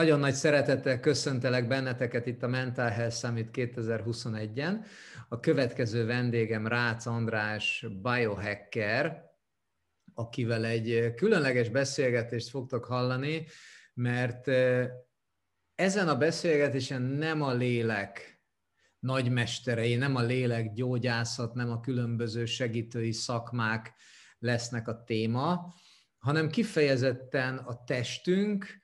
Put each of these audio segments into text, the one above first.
Nagyon nagy szeretettel köszöntelek benneteket itt a Mental Health Summit 2021-en. A következő vendégem Rácz András biohacker, akivel egy különleges beszélgetést fogtok hallani, mert ezen a beszélgetésen nem a lélek nagymesterei, nem a lélek gyógyászat, nem a különböző segítői szakmák lesznek a téma, hanem kifejezetten a testünk,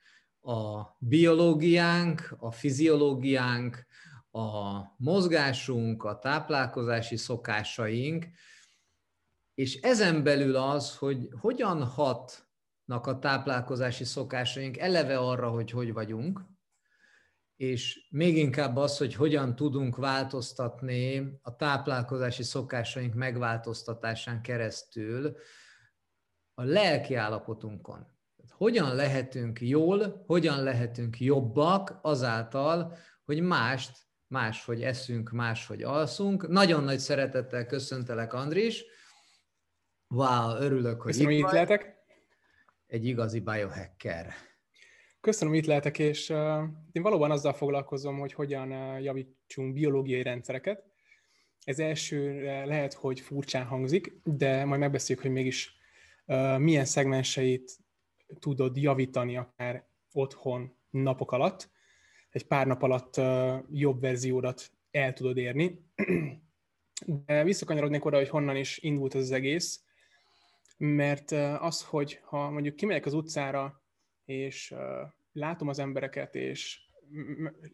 a biológiánk, a fiziológiánk, a mozgásunk, a táplálkozási szokásaink, és ezen belül az, hogy hogyan hatnak a táplálkozási szokásaink eleve arra, hogy hogy vagyunk, és még inkább az, hogy hogyan tudunk változtatni a táplálkozási szokásaink megváltoztatásán keresztül a lelki állapotunkon. Hogyan lehetünk jól, hogyan lehetünk jobbak azáltal, hogy mást, máshogy eszünk, máshogy alszunk. Nagyon nagy szeretettel köszöntelek, Andris. Wow, örülök, hogy Köszönöm, itt, itt lehetek. Egy igazi biohacker. Köszönöm, itt lehetek, és uh, én valóban azzal foglalkozom, hogy hogyan uh, javítsunk biológiai rendszereket. Ez első lehet, hogy furcsán hangzik, de majd megbeszéljük, hogy mégis uh, milyen szegmenseit tudod javítani akár otthon napok alatt, egy pár nap alatt jobb verziódat el tudod érni. De visszakanyarodnék oda, hogy honnan is indult ez az egész, mert az, hogy ha mondjuk kimegyek az utcára, és látom az embereket, és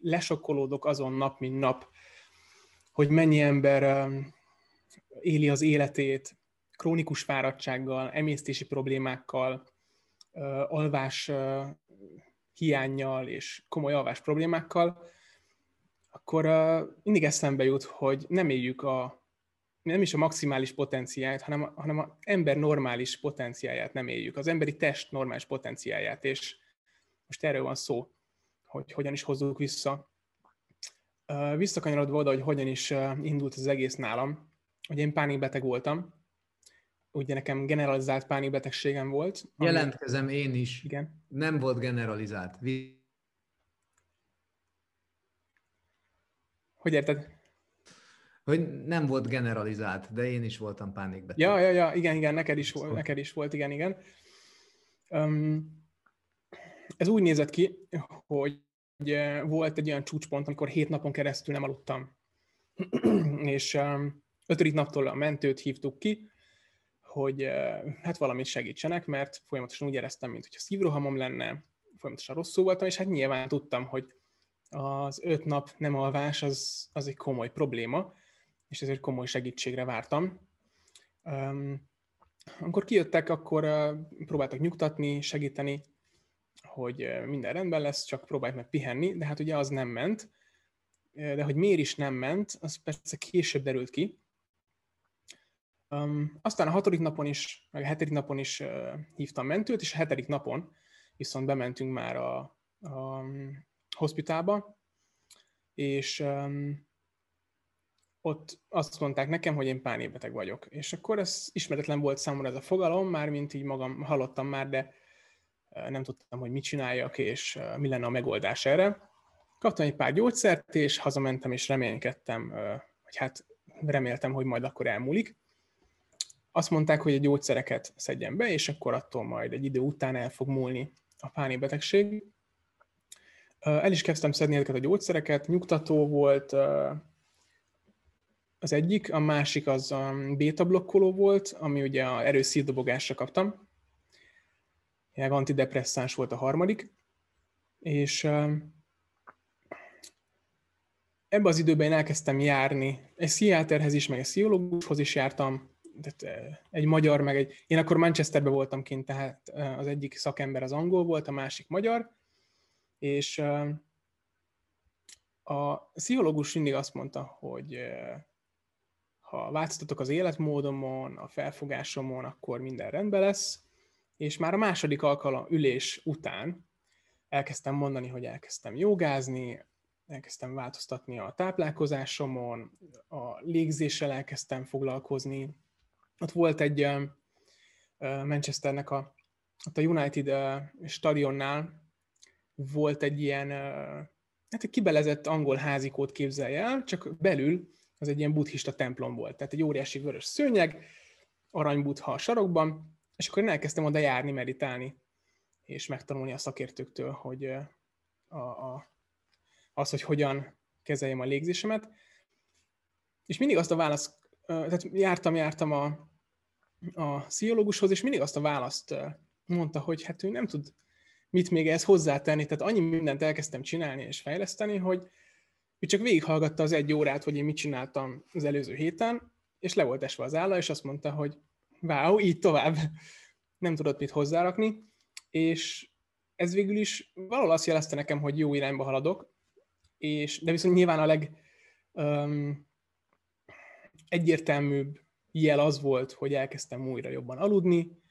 lesokkolódok azon nap, mint nap, hogy mennyi ember éli az életét krónikus fáradtsággal, emésztési problémákkal, alvás hiányjal és komoly alvás problémákkal, akkor mindig eszembe jut, hogy nem éljük a nem is a maximális potenciáját, hanem, hanem az ember normális potenciáját nem éljük, az emberi test normális potenciáját, és most erről van szó, hogy hogyan is hozzuk vissza. Visszakanyarodva oda, hogy hogyan is indult az egész nálam, hogy én pánikbeteg voltam, ugye nekem generalizált pánikbetegségem volt. Ami... Jelentkezem én is. Igen. Nem volt generalizált. Hogy érted? Hogy nem volt generalizált, de én is voltam pánikbeteg. Ja, ja, ja, igen, igen, neked is, volt, neked is volt, igen, igen. Um, ez úgy nézett ki, hogy volt egy olyan csúcspont, amikor hét napon keresztül nem aludtam. és um, ötödik naptól a mentőt hívtuk ki, hogy hát valamit segítsenek, mert folyamatosan úgy éreztem, mint hogyha szívrohamom lenne, folyamatosan rosszul voltam, és hát nyilván tudtam, hogy az öt nap nem alvás az, az egy komoly probléma, és ezért komoly segítségre vártam. Um, amikor kijöttek, akkor uh, próbáltak nyugtatni, segíteni, hogy minden rendben lesz, csak próbálj meg pihenni, de hát ugye az nem ment. De hogy miért is nem ment, az persze később derült ki, Um, aztán a hatodik napon is, meg a hetedik napon is uh, hívtam mentőt, és a hetedik napon viszont bementünk már a, a hospitálba, és um, ott azt mondták nekem, hogy én pánikbeteg vagyok. És akkor ez ismeretlen volt számomra ez a fogalom, már mint így magam hallottam már, de nem tudtam, hogy mit csináljak, és mi lenne a megoldás erre. Kaptam egy pár gyógyszert, és hazamentem, és reménykedtem, hogy hát reméltem, hogy majd akkor elmúlik azt mondták, hogy a gyógyszereket szedjen be, és akkor attól majd egy idő után el fog múlni a pánikbetegség. El is kezdtem szedni ezeket a gyógyszereket, nyugtató volt az egyik, a másik az a beta blokkoló volt, ami ugye a erős szívdobogásra kaptam. Ilyen antidepresszáns volt a harmadik, és ebben az időben én elkezdtem járni. Egy pszichiáterhez is, meg egy pszichológushoz is jártam, tehát egy magyar, meg egy... Én akkor Manchesterben voltam kint, tehát az egyik szakember az angol volt, a másik magyar, és a pszichológus mindig azt mondta, hogy ha változtatok az életmódomon, a felfogásomon, akkor minden rendben lesz, és már a második alkalom ülés után elkezdtem mondani, hogy elkezdtem jogázni, elkezdtem változtatni a táplálkozásomon, a légzéssel elkezdtem foglalkozni, ott volt egy Manchesternek a, ott a United stadionnál volt egy ilyen, hát egy kibelezett angol házikót képzelje el, csak belül az egy ilyen buddhista templom volt. Tehát egy óriási vörös szőnyeg, aranybutha a sarokban, és akkor én elkezdtem oda járni, meditálni, és megtanulni a szakértőktől, hogy a, a, az, hogy hogyan kezeljem a légzésemet. És mindig azt a választ, tehát jártam, jártam a, a pszichológushoz, és mindig azt a választ mondta, hogy hát ő nem tud mit még ehhez hozzátenni, tehát annyi mindent elkezdtem csinálni és fejleszteni, hogy ő csak végighallgatta az egy órát, hogy én mit csináltam az előző héten, és le volt esve az álla, és azt mondta, hogy wow, így tovább. Nem tudott mit hozzárakni, és ez végül is valahol azt jelezte nekem, hogy jó irányba haladok, és, de viszont nyilván a leg um, egyértelműbb jel az volt, hogy elkezdtem újra jobban aludni,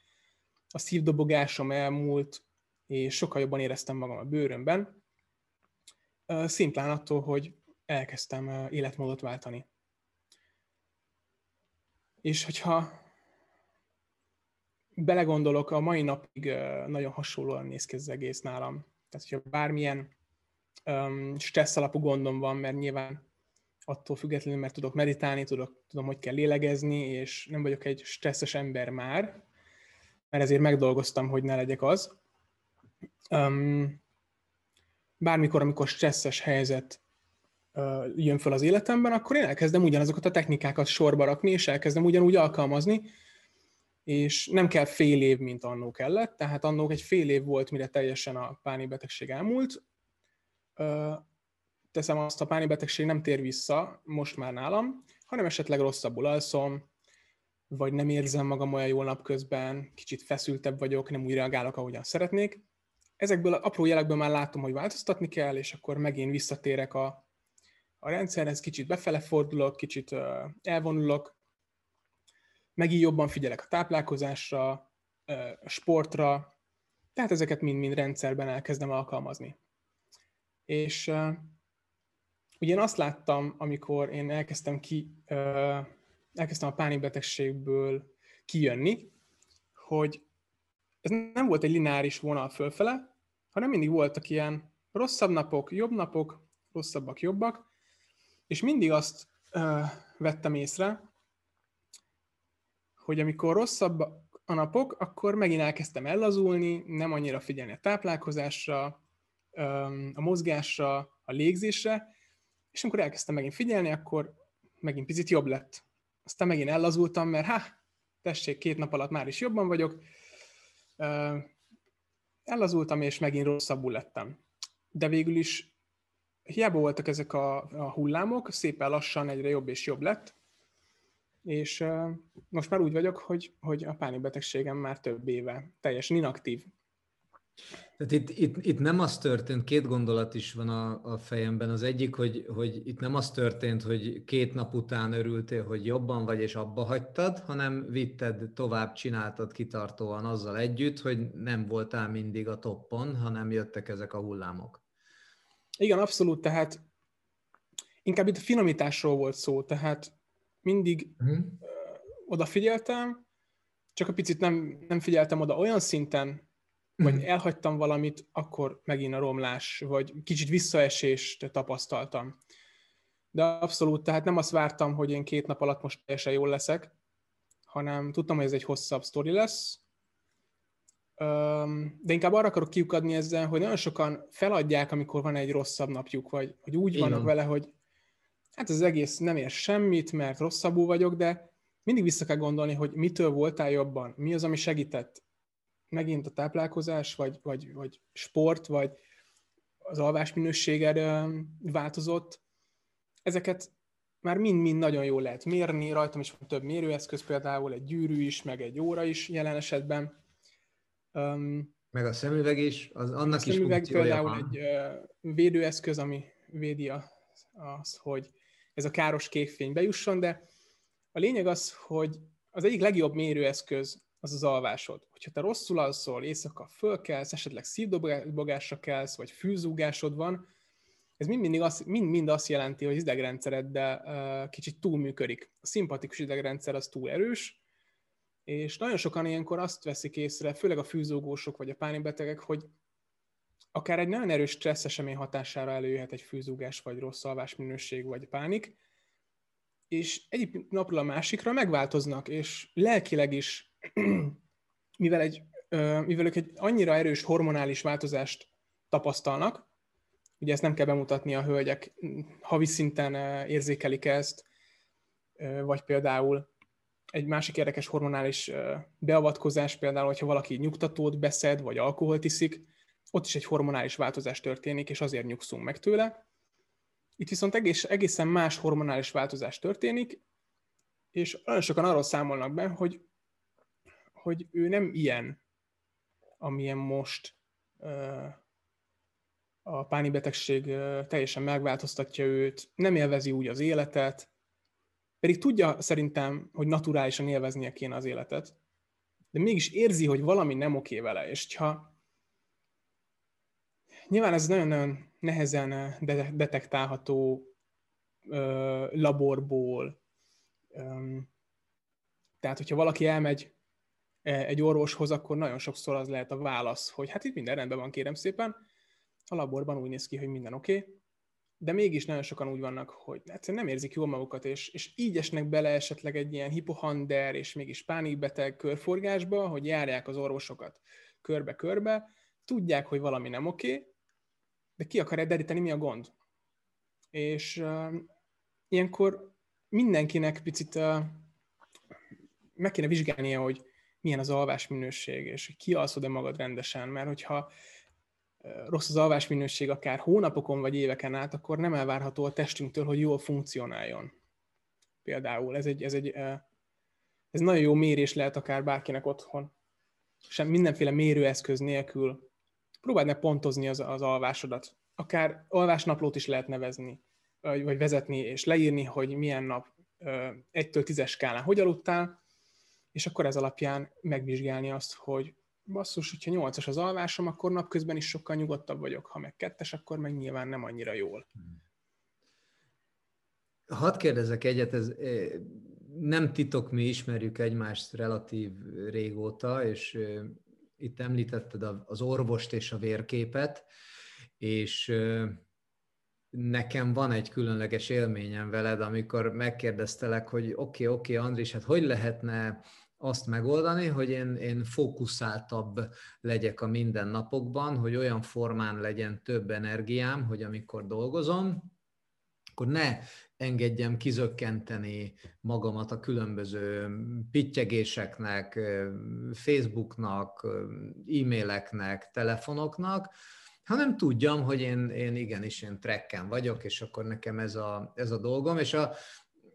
a szívdobogásom elmúlt, és sokkal jobban éreztem magam a bőrömben, szimplán attól, hogy elkezdtem életmódot váltani. És hogyha belegondolok, a mai napig nagyon hasonlóan néz ki az egész nálam. Tehát, hogyha bármilyen stressz alapú gondom van, mert nyilván attól függetlenül, mert tudok meditálni, tudok, tudom, hogy kell lélegezni, és nem vagyok egy stresszes ember már, mert ezért megdolgoztam, hogy ne legyek az. Um, bármikor, amikor stresszes helyzet uh, jön fel az életemben, akkor én elkezdem ugyanazokat a technikákat sorba rakni, és elkezdem ugyanúgy alkalmazni, és nem kell fél év, mint annó kellett, tehát annó egy fél év volt, mire teljesen a páni betegség elmúlt. Uh, teszem azt, a páni betegség nem tér vissza most már nálam, hanem esetleg rosszabbul alszom, vagy nem érzem magam olyan jól napközben, kicsit feszültebb vagyok, nem úgy reagálok, ahogyan szeretnék. Ezekből a apró jelekből már látom, hogy változtatni kell, és akkor megint visszatérek a, a rendszerhez, kicsit befele fordulok, kicsit uh, elvonulok, megint jobban figyelek a táplálkozásra, uh, a sportra, tehát ezeket mind-mind rendszerben elkezdem alkalmazni. És uh, ugye én azt láttam, amikor én elkezdtem ki elkezdtem a pánikbetegségből kijönni, hogy ez nem volt egy lineáris vonal fölfele, hanem mindig voltak ilyen rosszabb napok, jobb napok, rosszabbak, jobbak, és mindig azt vettem észre, hogy amikor rosszabb a napok, akkor megint elkezdtem ellazulni, nem annyira figyelni a táplálkozásra, a mozgásra, a légzésre, és amikor elkezdtem megint figyelni, akkor megint picit jobb lett aztán megint ellazultam, mert ha, tessék, két nap alatt már is jobban vagyok. Ellazultam, és megint rosszabbul lettem. De végül is hiába voltak ezek a, a hullámok, szépen lassan egyre jobb és jobb lett, és most már úgy vagyok, hogy, hogy a pánikbetegségem már több éve teljesen inaktív. Tehát itt, itt, itt nem az történt, két gondolat is van a, a fejemben. Az egyik, hogy, hogy itt nem az történt, hogy két nap után örültél, hogy jobban vagy, és abba hagytad, hanem vitted, tovább csináltad kitartóan azzal együtt, hogy nem voltál mindig a toppon, hanem jöttek ezek a hullámok. Igen, abszolút, tehát inkább itt finomításról volt szó, tehát mindig uh-huh. odafigyeltem, csak a picit nem, nem figyeltem oda olyan szinten, vagy mhm. elhagytam valamit, akkor megint a romlás, vagy kicsit visszaesést tapasztaltam. De abszolút, tehát nem azt vártam, hogy én két nap alatt most teljesen jól leszek, hanem tudtam, hogy ez egy hosszabb sztori lesz, de inkább arra akarok kiukadni ezzel, hogy nagyon sokan feladják, amikor van egy rosszabb napjuk, vagy hogy úgy vannak Igen. vele, hogy hát az egész nem ér semmit, mert rosszabbul vagyok, de mindig vissza kell gondolni, hogy mitől voltál jobban, mi az, ami segített, megint a táplálkozás, vagy, vagy, vagy sport, vagy az alvásminőséged változott, ezeket már mind-mind nagyon jól lehet mérni, rajtam is van több mérőeszköz, például egy gyűrű is, meg egy óra is jelen esetben. Um, meg a szemüveg is, az annak a is szemüveg például van. egy uh, védőeszköz, ami védi a, az, hogy ez a káros kékfény bejusson, de a lényeg az, hogy az egyik legjobb mérőeszköz az az alvásod. Hogyha te rosszul alszol, éjszaka fölkelsz, esetleg szívdobogásra kelsz, vagy fűzúgásod van, ez mind-mind azt, mind, mind azt jelenti, hogy az idegrendszereddel uh, kicsit túlműködik. A szimpatikus idegrendszer az túl erős, és nagyon sokan ilyenkor azt veszik észre, főleg a fűzógósok vagy a pánikbetegek, hogy akár egy nagyon erős stressz esemény hatására előjöhet egy főzúgás, vagy rossz alvásminőség, vagy pánik, és egyik napról a másikra megváltoznak, és lelkileg is, mivel, egy, mivel ők egy annyira erős hormonális változást tapasztalnak, ugye ezt nem kell bemutatni a hölgyek, havi szinten érzékelik ezt, vagy például egy másik érdekes hormonális beavatkozás, például, hogyha valaki nyugtatót beszed, vagy alkoholt iszik, ott is egy hormonális változás történik, és azért nyugszunk meg tőle. Itt viszont egész, egészen más hormonális változás történik, és nagyon sokan arról számolnak be, hogy, hogy ő nem ilyen, amilyen most a páni betegség teljesen megváltoztatja őt, nem élvezi úgy az életet, pedig tudja szerintem, hogy naturálisan élveznie kéne az életet, de mégis érzi, hogy valami nem oké vele, és ha nyilván ez nagyon-nagyon nehezen detektálható laborból, tehát, hogyha valaki elmegy egy orvoshoz, akkor nagyon sokszor az lehet a válasz, hogy hát itt minden rendben van, kérem szépen, a laborban úgy néz ki, hogy minden oké, okay, de mégis nagyon sokan úgy vannak, hogy egyszerűen nem érzik jól magukat, és, és így esnek bele esetleg egy ilyen hipohander és mégis pánikbeteg körforgásba, hogy járják az orvosokat körbe-körbe, tudják, hogy valami nem oké, okay, de ki akarják deríteni, mi a gond. És uh, ilyenkor mindenkinek picit uh, meg kéne vizsgálnia, hogy milyen az alvás minőség, és hogy kialszod-e magad rendesen, mert hogyha rossz az alvásminőség akár hónapokon vagy éveken át, akkor nem elvárható a testünktől, hogy jól funkcionáljon. Például ez egy, ez egy ez nagyon jó mérés lehet akár bárkinek otthon. Sem mindenféle mérőeszköz nélkül. Próbáld meg pontozni az, az alvásodat. Akár alvásnaplót is lehet nevezni, vagy vezetni, és leírni, hogy milyen nap egytől tízes skálán hogy aludtál, és akkor ez alapján megvizsgálni azt, hogy basszus, hogyha nyolcas az alvásom, akkor napközben is sokkal nyugodtabb vagyok. Ha meg kettes, akkor meg nyilván nem annyira jól. Hadd kérdezek egyet, ez eh, nem titok, mi ismerjük egymást relatív régóta, és eh, itt említetted az orvost és a vérképet, és eh, nekem van egy különleges élményem veled, amikor megkérdeztelek, hogy oké, okay, oké, okay, Andris, hát hogy lehetne azt megoldani, hogy én, én fókuszáltabb legyek a mindennapokban, hogy olyan formán legyen több energiám, hogy amikor dolgozom, akkor ne engedjem kizökkenteni magamat a különböző pittyegéseknek, Facebooknak, e-maileknek, telefonoknak, hanem tudjam, hogy én, én igenis én trekken vagyok, és akkor nekem ez a, ez a dolgom, és a,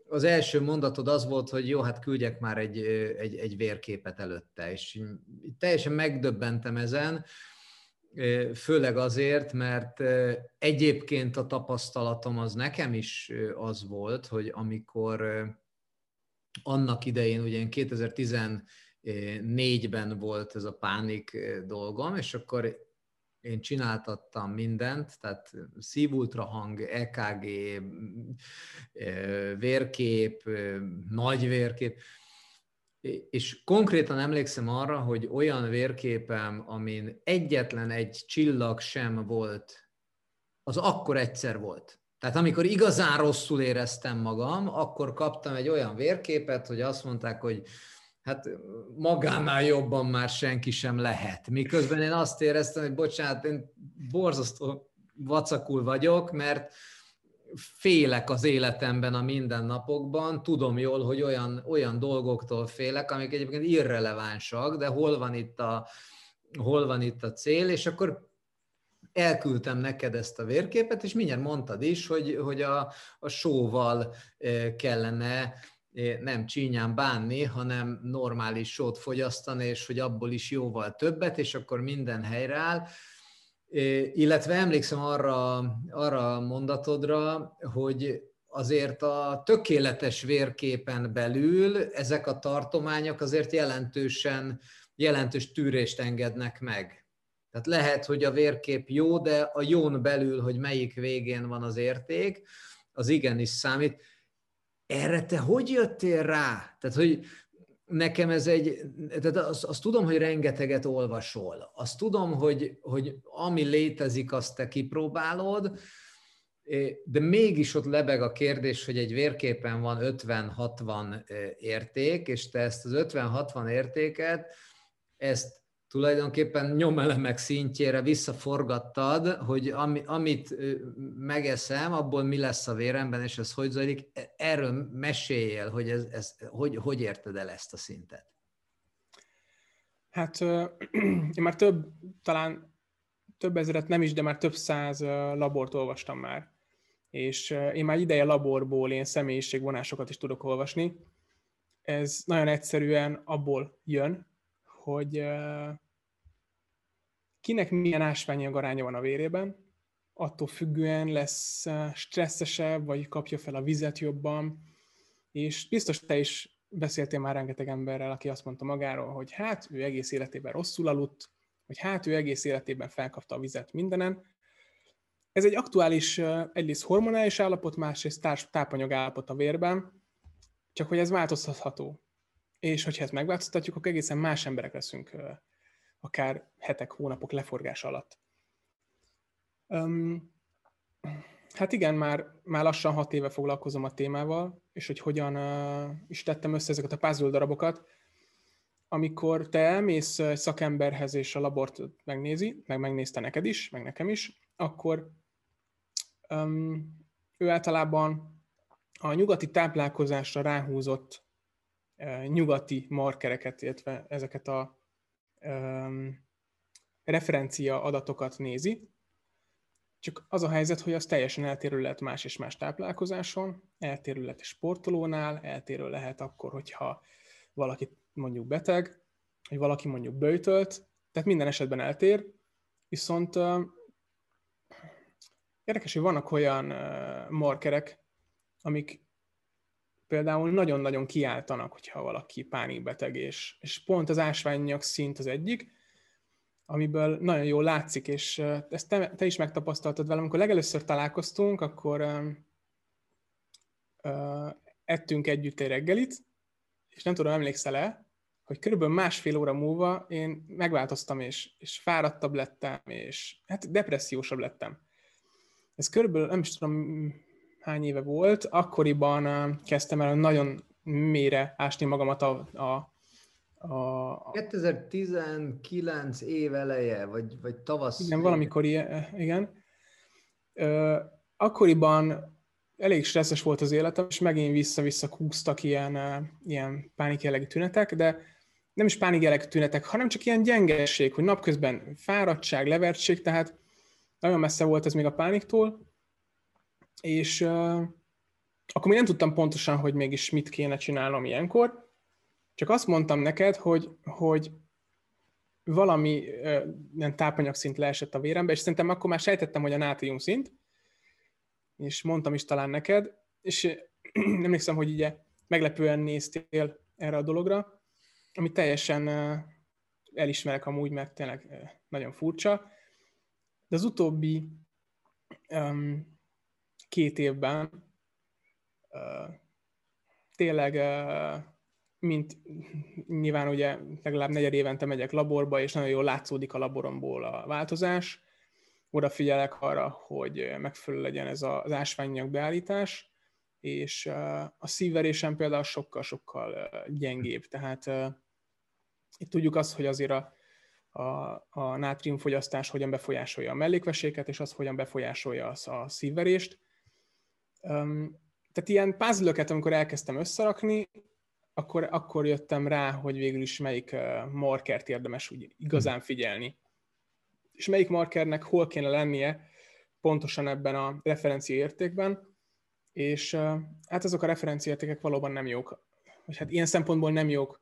az első mondatod az volt, hogy jó, hát küldjek már egy, egy, egy vérképet előtte, és teljesen megdöbbentem ezen, főleg azért, mert egyébként a tapasztalatom az nekem is az volt, hogy amikor annak idején, ugye 2014-ben volt ez a pánik dolgom, és akkor én csináltattam mindent, tehát szívultrahang, EKG, vérkép, nagy vérkép, és konkrétan emlékszem arra, hogy olyan vérképem, amin egyetlen egy csillag sem volt, az akkor egyszer volt. Tehát amikor igazán rosszul éreztem magam, akkor kaptam egy olyan vérképet, hogy azt mondták, hogy hát magánál jobban már senki sem lehet. Miközben én azt éreztem, hogy bocsánat, én borzasztó vacakul vagyok, mert félek az életemben a mindennapokban, tudom jól, hogy olyan, olyan dolgoktól félek, amik egyébként irrelevánsak, de hol van itt a, hol van itt a cél, és akkor elküldtem neked ezt a vérképet, és mindjárt mondtad is, hogy, hogy a, a sóval kellene nem csínyán bánni, hanem normális sót fogyasztani, és hogy abból is jóval többet, és akkor minden helyreáll. Illetve emlékszem arra, arra a mondatodra, hogy azért a tökéletes vérképen belül ezek a tartományok azért jelentősen, jelentős tűrést engednek meg. Tehát lehet, hogy a vérkép jó, de a jón belül, hogy melyik végén van az érték, az igenis számít erre te hogy jöttél rá? Tehát, hogy nekem ez egy, tehát azt, azt tudom, hogy rengeteget olvasol, azt tudom, hogy, hogy ami létezik, azt te kipróbálod, de mégis ott lebeg a kérdés, hogy egy vérképen van 50-60 érték, és te ezt az 50-60 értéket, ezt tulajdonképpen nyomelemek szintjére visszaforgattad, hogy ami, amit megeszem, abból mi lesz a véremben, és ez hogy zajlik. E, erről meséljél, hogy, ez, ez, hogy, hogy érted el ezt a szintet? Hát én már több, talán több ezeret nem is, de már több száz labort olvastam már. És én már ideje laborból én személyiségvonásokat is tudok olvasni. Ez nagyon egyszerűen abból jön, hogy kinek milyen ásványanyag aránya van a vérében, attól függően lesz stresszesebb, vagy kapja fel a vizet jobban, és biztos te is beszéltél már rengeteg emberrel, aki azt mondta magáról, hogy hát ő egész életében rosszul aludt, vagy hát ő egész életében felkapta a vizet mindenen. Ez egy aktuális egyrészt hormonális állapot, másrészt tápanyag állapot a vérben, csak hogy ez változtatható és hogyha ezt megváltoztatjuk, akkor egészen más emberek leszünk akár hetek, hónapok leforgás alatt. Um, hát igen, már, már lassan hat éve foglalkozom a témával, és hogy hogyan uh, is tettem össze ezeket a puzzle darabokat. Amikor te elmész egy szakemberhez, és a labort megnézi, meg megnézte neked is, meg nekem is, akkor um, ő általában a nyugati táplálkozásra ráhúzott nyugati markereket, illetve ezeket a referencia adatokat nézi, csak az a helyzet, hogy az teljesen eltérő lehet más és más táplálkozáson, eltérő lehet sportolónál, eltérő lehet akkor, hogyha valaki mondjuk beteg, vagy valaki mondjuk bőjtölt, tehát minden esetben eltér, viszont érdekes, hogy vannak olyan markerek, amik például nagyon-nagyon kiáltanak, hogyha valaki pánikbeteg, és, és pont az ásványanyag szint az egyik, amiből nagyon jól látszik, és ezt te, te is megtapasztaltad velem, amikor legelőször találkoztunk, akkor uh, ettünk együtt egy reggelit, és nem tudom, emlékszel-e, hogy körülbelül másfél óra múlva én megváltoztam, és, és fáradtabb lettem, és hát depressziósabb lettem. Ez körülbelül, nem is tudom, hány éve volt, akkoriban kezdtem el nagyon mélyre ásni magamat a, a a... 2019 év eleje, vagy, vagy tavasz. Igen, valamikor igen. Akkoriban elég stresszes volt az életem, és megint vissza-vissza kúztak ilyen, ilyen pánikjellegű tünetek, de nem is pánikjellegű tünetek, hanem csak ilyen gyengeség, hogy napközben fáradtság, levertség, tehát nagyon messze volt ez még a pániktól, és uh, akkor még nem tudtam pontosan, hogy mégis mit kéne csinálnom ilyenkor, csak azt mondtam neked, hogy, hogy valami nem tápanyagszint leesett a vérembe, és szerintem akkor már sejtettem, hogy a nátrium szint, és mondtam is talán neked, és emlékszem, hogy ugye meglepően néztél erre a dologra, ami teljesen elismerek amúgy, mert tényleg nagyon furcsa, de az utóbbi um, két évben tényleg, mint nyilván ugye legalább negyed évente megyek laborba, és nagyon jól látszódik a laboromból a változás. Odafigyelek arra, hogy megfelelő legyen ez az ásványanyag beállítás, és a szívverésem például sokkal-sokkal gyengébb. Tehát itt tudjuk azt, hogy azért a, a, a nátriumfogyasztás hogyan befolyásolja a mellékveséket, és az hogyan befolyásolja a szívverést Um, tehát ilyen puzzle amikor elkezdtem összerakni, akkor, akkor jöttem rá, hogy végül is melyik uh, markert érdemes úgy igazán figyelni. És melyik markernek hol kéne lennie pontosan ebben a referencia értékben, és hát azok a referencia értékek valóban nem jók. Vagy hát ilyen szempontból nem jók,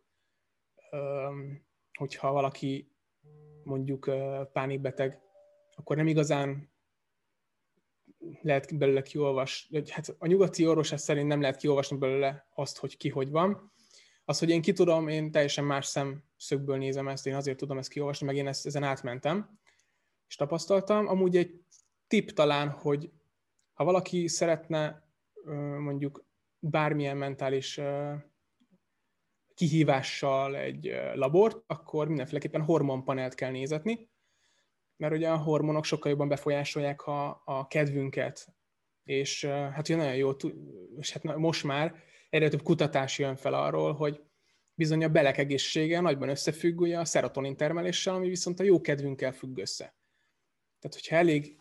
hogyha valaki mondjuk uh, pánikbeteg, akkor nem igazán lehet belőle kiolvasni, hát a nyugati orvos szerint nem lehet kiolvasni belőle azt, hogy ki hogy van. Az, hogy én ki tudom, én teljesen más szemszögből nézem ezt, én azért tudom ezt kiolvasni, meg én ezt, ezen átmentem, és tapasztaltam. Amúgy egy tip talán, hogy ha valaki szeretne mondjuk bármilyen mentális kihívással egy labort, akkor mindenféleképpen hormonpanelt kell nézetni, mert ugye a hormonok sokkal jobban befolyásolják a, a kedvünket, és hát ugye nagyon jó, és hát most már egyre több kutatás jön fel arról, hogy bizony a belek egészsége nagyban összefügg ugye a szerotonin termeléssel, ami viszont a jó kedvünkkel függ össze. Tehát, hogyha elég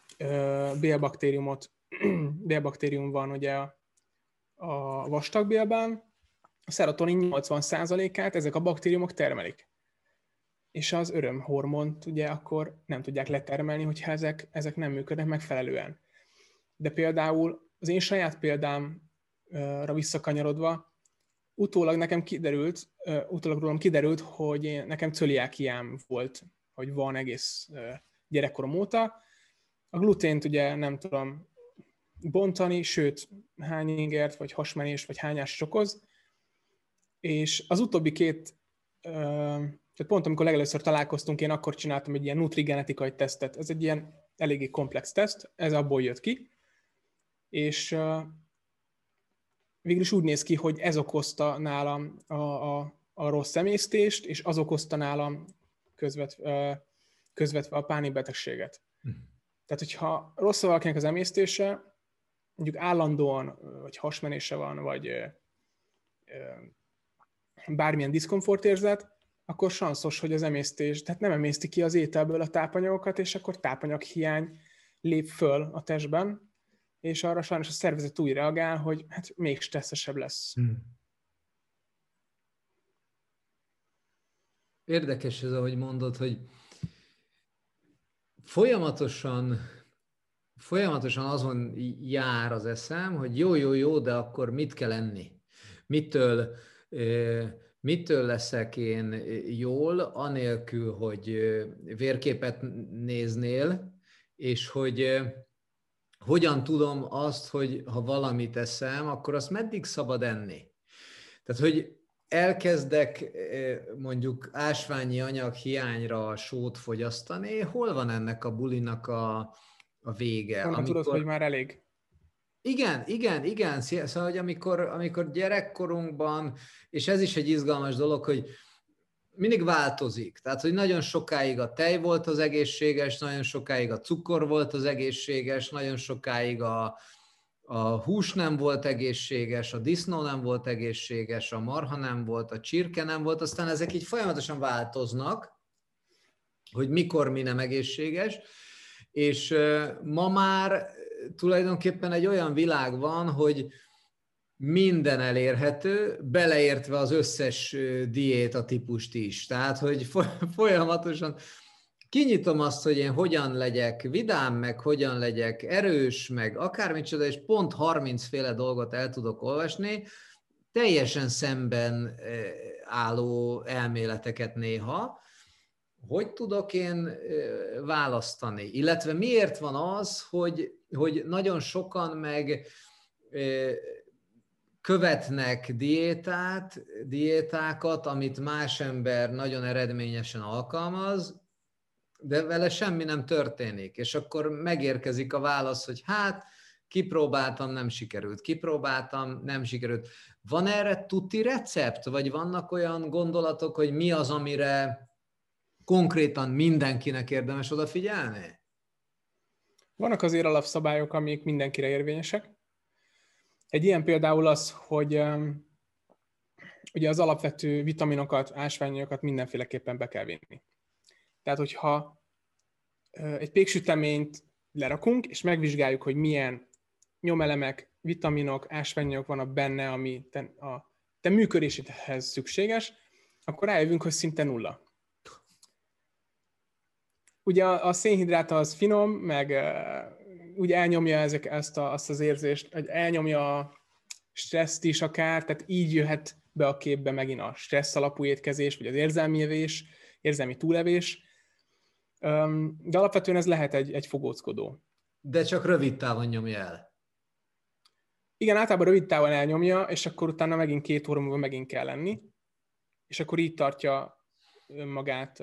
bélbaktériumot, bélbaktérium van ugye a, a vastagbélben, a szerotonin 80%-át ezek a baktériumok termelik. És az örömhormont ugye akkor nem tudják letermelni, hogyha ezek, ezek nem működnek megfelelően. De például az én saját példámra visszakanyarodva, utólag nekem kiderült, utólag rólam kiderült, hogy én, nekem cöliákiám volt, hogy van egész gyerekkorom óta. A glutént ugye nem tudom bontani, sőt, hány ingert, vagy hasmenés, vagy hányás okoz, és az utóbbi két, tehát pont amikor legelőször találkoztunk, én akkor csináltam egy ilyen nutrigenetikai tesztet. Ez egy ilyen eléggé komplex teszt, ez abból jött ki, és végül is úgy néz ki, hogy ez okozta nálam a, a, a rossz emésztést, és az okozta nálam közvet, közvetve a pánikbetegséget. Hm. Tehát, hogyha rossz valakinek az emésztése, mondjuk állandóan, vagy hasmenése van, vagy bármilyen diszkomfortérzet, akkor sanszos, hogy az emésztés, tehát nem emészti ki az ételből a tápanyagokat, és akkor tápanyaghiány lép föl a testben, és arra sajnos a szervezet úgy reagál, hogy hát még stresszesebb lesz. Hmm. Érdekes ez, ahogy mondod, hogy folyamatosan folyamatosan azon jár az eszem, hogy jó, jó, jó, de akkor mit kell enni? Mitől mitől leszek én jól, anélkül, hogy vérképet néznél, és hogy hogyan tudom azt, hogy ha valamit eszem, akkor azt meddig szabad enni. Tehát, hogy elkezdek mondjuk ásványi anyag hiányra sót fogyasztani, hol van ennek a bulinak a, a vége? Honnan amikor... tudod, hogy már elég? Igen, igen, igen. Szóval, hogy amikor, amikor gyerekkorunkban, és ez is egy izgalmas dolog, hogy mindig változik. Tehát, hogy nagyon sokáig a tej volt az egészséges, nagyon sokáig a cukor volt az egészséges, nagyon sokáig a, a hús nem volt egészséges, a disznó nem volt egészséges, a marha nem volt, a csirke nem volt, aztán ezek így folyamatosan változnak, hogy mikor mi nem egészséges, és ma már tulajdonképpen egy olyan világ van, hogy minden elérhető, beleértve az összes diéta típust is. Tehát, hogy folyamatosan kinyitom azt, hogy én hogyan legyek vidám, meg hogyan legyek erős, meg akármicsoda, és pont 30 féle dolgot el tudok olvasni, teljesen szemben álló elméleteket néha, hogy tudok én választani? Illetve miért van az, hogy, hogy nagyon sokan meg követnek diétát, diétákat, amit más ember nagyon eredményesen alkalmaz, de vele semmi nem történik. És akkor megérkezik a válasz, hogy hát, kipróbáltam, nem sikerült, kipróbáltam, nem sikerült. Van erre tuti recept, vagy vannak olyan gondolatok, hogy mi az, amire konkrétan mindenkinek érdemes odafigyelni? Vannak azért alapszabályok, amik mindenkire érvényesek. Egy ilyen például az, hogy um, ugye az alapvető vitaminokat, ásványokat mindenféleképpen be kell vinni. Tehát, hogyha egy péksüteményt lerakunk, és megvizsgáljuk, hogy milyen nyomelemek, vitaminok, ásványok vannak benne, ami te, a te működésedhez szükséges, akkor rájövünk, hogy szinte nulla ugye a, a szénhidrát az finom, meg uh, úgy elnyomja ezek, ezt a, azt az érzést, hogy elnyomja a stresszt is akár, tehát így jöhet be a képbe megint a stressz alapú étkezés, vagy az érzelmi evés, érzelmi túlevés, um, de alapvetően ez lehet egy, egy fogóckodó. De csak rövid távon nyomja el. Igen, általában rövid távon elnyomja, és akkor utána megint két óra múlva megint kell lenni, és akkor így tartja önmagát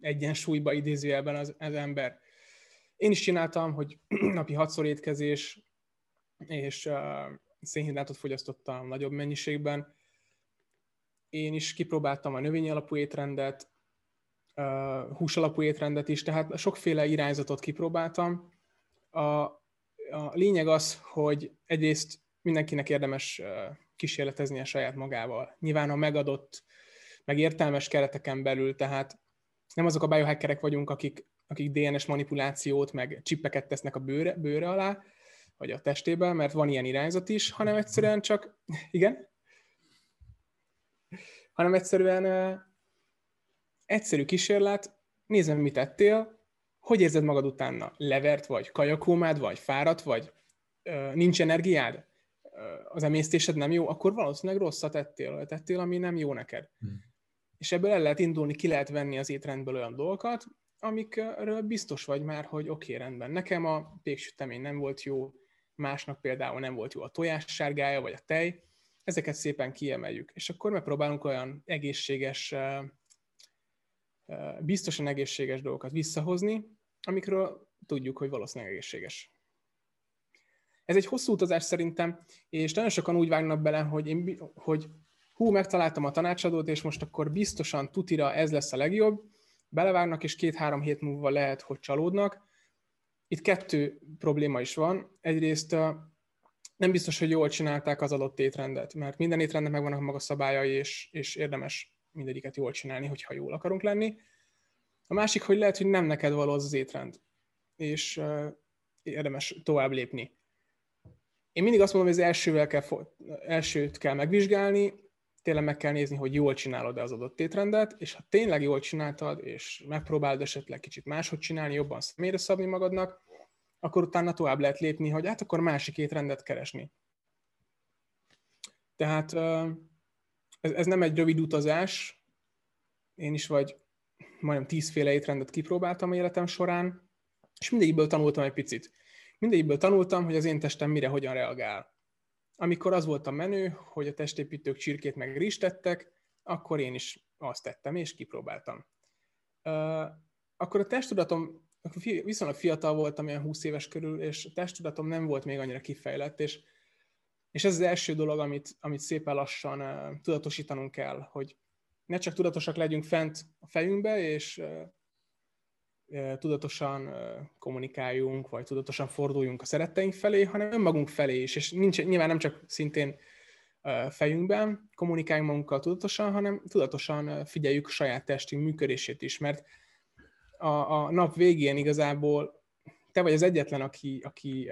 egyensúlyba idézőjelben az, az ember. Én is csináltam, hogy napi hatszor étkezés, és szénhidrátot fogyasztottam nagyobb mennyiségben, én is kipróbáltam a növényi alapú étrendet, hús alapú étrendet is, tehát sokféle irányzatot kipróbáltam. A, a lényeg az, hogy egyrészt mindenkinek érdemes kísérletezni a saját magával. Nyilván a megadott, meg értelmes kereteken belül, tehát nem azok a biohackerek vagyunk, akik, akik DNS manipulációt, meg csippeket tesznek a bőre, bőre alá, vagy a testébe, mert van ilyen irányzat is, hanem egyszerűen csak, igen, hanem egyszerűen uh, egyszerű kísérlet, nézem, mit tettél, hogy érzed magad utána? Levert vagy, kajakómád vagy, fáradt vagy, nincs energiád, az emésztésed nem jó, akkor valószínűleg rosszat tettél, tettél, ami nem jó neked. Hmm. És ebből el lehet indulni, ki lehet venni az étrendből olyan dolgokat, amikről biztos vagy már, hogy oké, okay, rendben. Nekem a péksütemény nem volt jó, másnak például nem volt jó a tojás sárgája, vagy a tej, ezeket szépen kiemeljük. És akkor megpróbálunk olyan egészséges, biztosan egészséges dolgokat visszahozni, amikről tudjuk, hogy valószínűleg egészséges. Ez egy hosszú utazás szerintem, és nagyon sokan úgy vágnak bele, hogy, én, hogy hú, megtaláltam a tanácsadót, és most akkor biztosan tutira ez lesz a legjobb, belevágnak, és két-három hét múlva lehet, hogy csalódnak. Itt kettő probléma is van. Egyrészt nem biztos, hogy jól csinálták az adott étrendet, mert minden étrendnek megvannak a maga szabályai, és, és érdemes mindegyiket jól csinálni, hogyha jól akarunk lenni. A másik, hogy lehet, hogy nem neked való az az étrend, és uh, érdemes tovább lépni. Én mindig azt mondom, hogy az elsővel kell, elsőt kell megvizsgálni, tényleg meg kell nézni, hogy jól csinálod-e az adott étrendet, és ha tényleg jól csináltad, és megpróbálod esetleg kicsit máshogy csinálni, jobban személyre szabni magadnak, akkor utána tovább lehet lépni, hogy hát akkor másik étrendet keresni. Tehát ez, ez nem egy rövid utazás, én is vagy majdnem tízféle étrendet kipróbáltam életem során, és mindegyikből tanultam egy picit. Mindegyikből tanultam, hogy az én testem mire, hogyan reagál. Amikor az volt a menő, hogy a testépítők csirkét meg tettek, akkor én is azt tettem, és kipróbáltam. Akkor a testtudatom akkor viszonylag fiatal voltam, ilyen 20 éves körül, és a testtudatom nem volt még annyira kifejlett, és, és ez az első dolog, amit, amit szépen lassan tudatosítanunk kell, hogy ne csak tudatosak legyünk fent a fejünkbe, és tudatosan kommunikáljunk, vagy tudatosan forduljunk a szeretteink felé, hanem önmagunk felé is, és nincs, nyilván nem csak szintén fejünkben kommunikáljunk magunkkal tudatosan, hanem tudatosan figyeljük saját testünk működését is, mert a, a nap végén igazából te vagy az egyetlen, aki, aki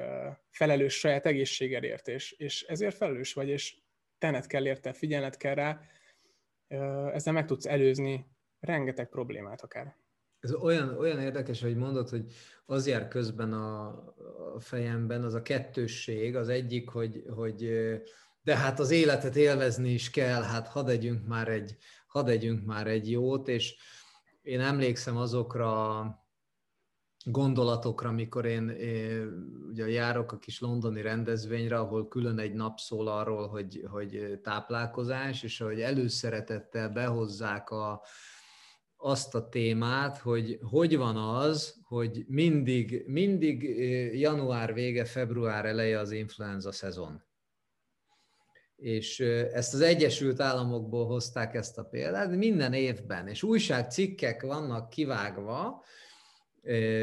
felelős saját egészségedért, és, és ezért felelős vagy, és tenned kell érte, figyelned kell rá, ezzel meg tudsz előzni rengeteg problémát akár. Ez olyan, olyan érdekes, hogy mondod, hogy az jár közben a, a fejemben, az a kettősség, az egyik, hogy, hogy de hát az életet élvezni is kell, hát hadd együnk már egy, hadd együnk már egy jót, és, én emlékszem azokra gondolatokra, amikor én, én ugye járok a kis londoni rendezvényre, ahol külön egy nap szól arról, hogy, hogy táplálkozás, és ahogy előszeretettel behozzák a, azt a témát, hogy hogy van az, hogy mindig, mindig január vége, február eleje az influenza szezon. És ezt az Egyesült Államokból hozták ezt a példát, minden évben, és újságcikkek vannak kivágva,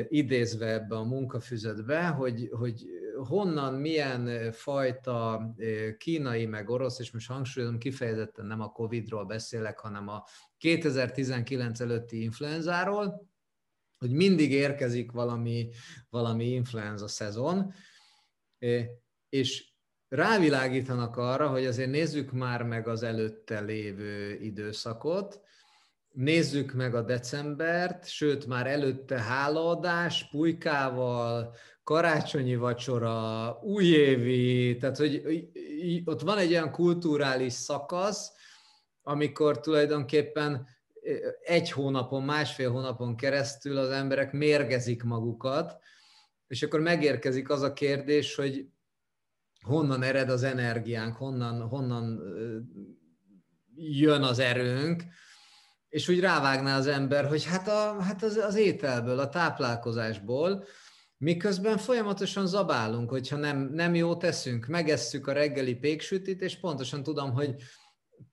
idézve ebbe a munkafüzetbe, hogy, hogy honnan, milyen fajta kínai meg orosz, és most hangsúlyozom, kifejezetten nem a Covid-ról beszélek, hanem a 2019 előtti influenzáról, hogy mindig érkezik valami, valami influenza szezon, és rávilágítanak arra, hogy azért nézzük már meg az előtte lévő időszakot, nézzük meg a decembert, sőt már előtte hálaadás, pulykával, karácsonyi vacsora, újévi, tehát hogy ott van egy olyan kulturális szakasz, amikor tulajdonképpen egy hónapon, másfél hónapon keresztül az emberek mérgezik magukat, és akkor megérkezik az a kérdés, hogy honnan ered az energiánk, honnan, honnan jön az erőnk, és úgy rávágná az ember, hogy hát, a, hát az, az ételből, a táplálkozásból, miközben folyamatosan zabálunk, hogyha nem, nem jó teszünk, megesszük a reggeli péksütit, és pontosan tudom, hogy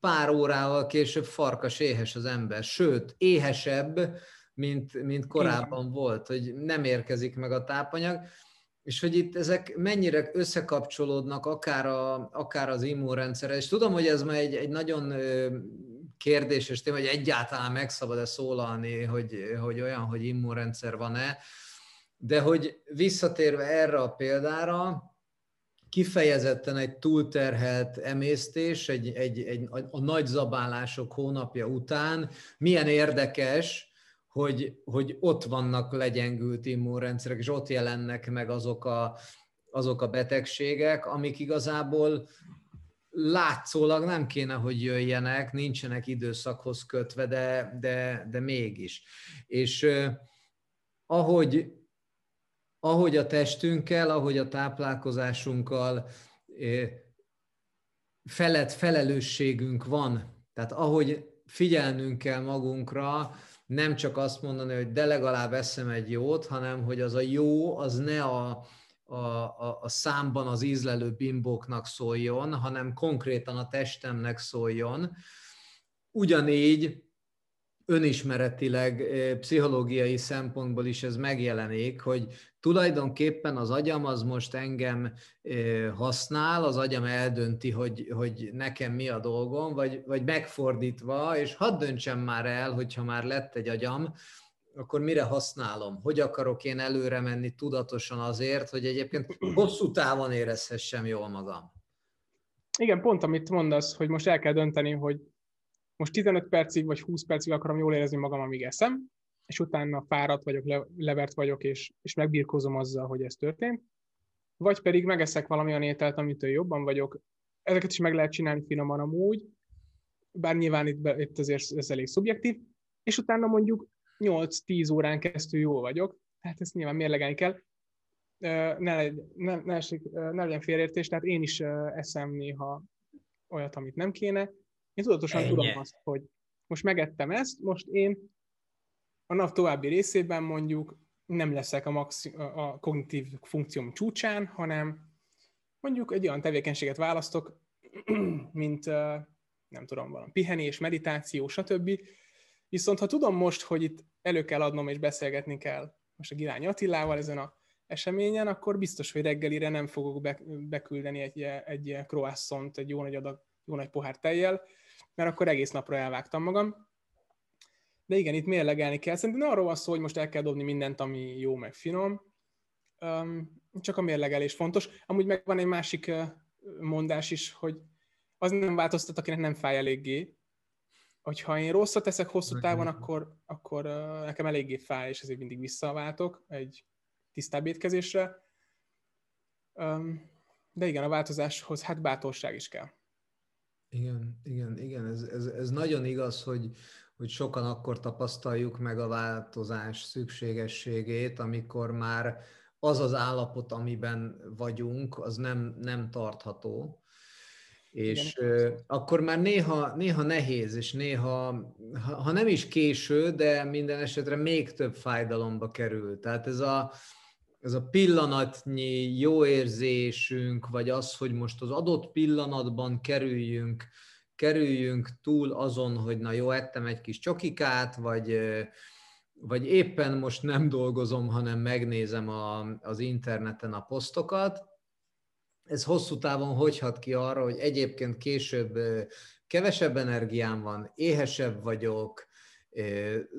pár órával később farkas éhes az ember, sőt, éhesebb, mint, mint korábban volt, hogy nem érkezik meg a tápanyag, és hogy itt ezek mennyire összekapcsolódnak akár, a, akár az immunrendszerrel, és tudom, hogy ez már egy, egy nagyon kérdéses téma, hogy egyáltalán megszabad-e szólalni, hogy, hogy olyan, hogy immunrendszer van-e, de hogy visszatérve erre a példára, kifejezetten egy túlterhelt emésztés, egy, egy, egy, a nagy zabálások hónapja után, milyen érdekes, hogy, hogy ott vannak legyengült immunrendszerek, és ott jelennek meg azok a, azok a betegségek, amik igazából látszólag nem kéne, hogy jöjjenek, nincsenek időszakhoz kötve, de, de, de mégis. És eh, ahogy, ahogy a testünkkel, ahogy a táplálkozásunkkal eh, felett felelősségünk van, tehát ahogy figyelnünk kell magunkra, nem csak azt mondani, hogy de legalább eszem egy jót, hanem hogy az a jó, az ne a, a, a, a számban az ízlelő bimbóknak szóljon, hanem konkrétan a testemnek szóljon. Ugyanígy önismeretileg, pszichológiai szempontból is ez megjelenik, hogy tulajdonképpen az agyam az most engem használ, az agyam eldönti, hogy, hogy nekem mi a dolgom, vagy, vagy megfordítva, és hadd döntsem már el, hogyha már lett egy agyam, akkor mire használom? Hogy akarok én előre menni tudatosan azért, hogy egyébként hosszú távon érezhessem jól magam? Igen, pont amit mondasz, hogy most el kell dönteni, hogy most 15 percig vagy 20 percig akarom jól érezni magam, amíg eszem, és utána fáradt vagyok, le, levert vagyok, és, és megbírkozom azzal, hogy ez történt, vagy pedig megeszek valamilyen ételt, amitől jobban vagyok. Ezeket is meg lehet csinálni finoman amúgy, bár nyilván itt, be, itt azért ez elég szubjektív, és utána mondjuk 8-10 órán keresztül jól vagyok, tehát ezt nyilván mérlegelni kell. Ne, ne, ne, ne, ne legyen félértés, tehát én is eszem néha olyat, amit nem kéne, én tudatosan Ennyi. tudom azt, hogy most megettem ezt, most én a nap további részében mondjuk nem leszek a, maxi- a kognitív funkcióm csúcsán, hanem mondjuk egy olyan tevékenységet választok, mint nem tudom, valami pihenés, meditáció, stb. Viszont ha tudom most, hogy itt elő kell adnom és beszélgetni kell most a Girány Attilával ezen a eseményen, akkor biztos, hogy reggelire nem fogok beküldeni egy, egy croissant, egy jó nagy adag, jó nagy pohár tejjel, mert akkor egész napra elvágtam magam. De igen, itt mérlegelni kell. Szerintem arról van szó, hogy most el kell dobni mindent, ami jó, meg finom. Csak a mérlegelés fontos. Amúgy meg van egy másik mondás is, hogy az nem változtat, akinek nem fáj eléggé. Hogyha én rosszat teszek hosszú távon, akkor, akkor nekem eléggé fáj, és ezért mindig visszaváltok egy tisztább étkezésre. De igen, a változáshoz hát bátorság is kell. Igen, igen, igen, ez, ez, ez nagyon igaz, hogy, hogy sokan akkor tapasztaljuk meg a változás szükségességét, amikor már az az állapot, amiben vagyunk, az nem, nem tartható. És Igen. akkor már néha, néha nehéz, és néha, ha nem is késő, de minden esetre még több fájdalomba kerül. Tehát ez a, ez a pillanatnyi jó érzésünk, vagy az, hogy most az adott pillanatban kerüljünk, kerüljünk túl azon, hogy na jó, ettem egy kis csokikát, vagy, vagy éppen most nem dolgozom, hanem megnézem a, az interneten a posztokat, ez hosszú távon hogy hat ki arra, hogy egyébként később kevesebb energiám van, éhesebb vagyok,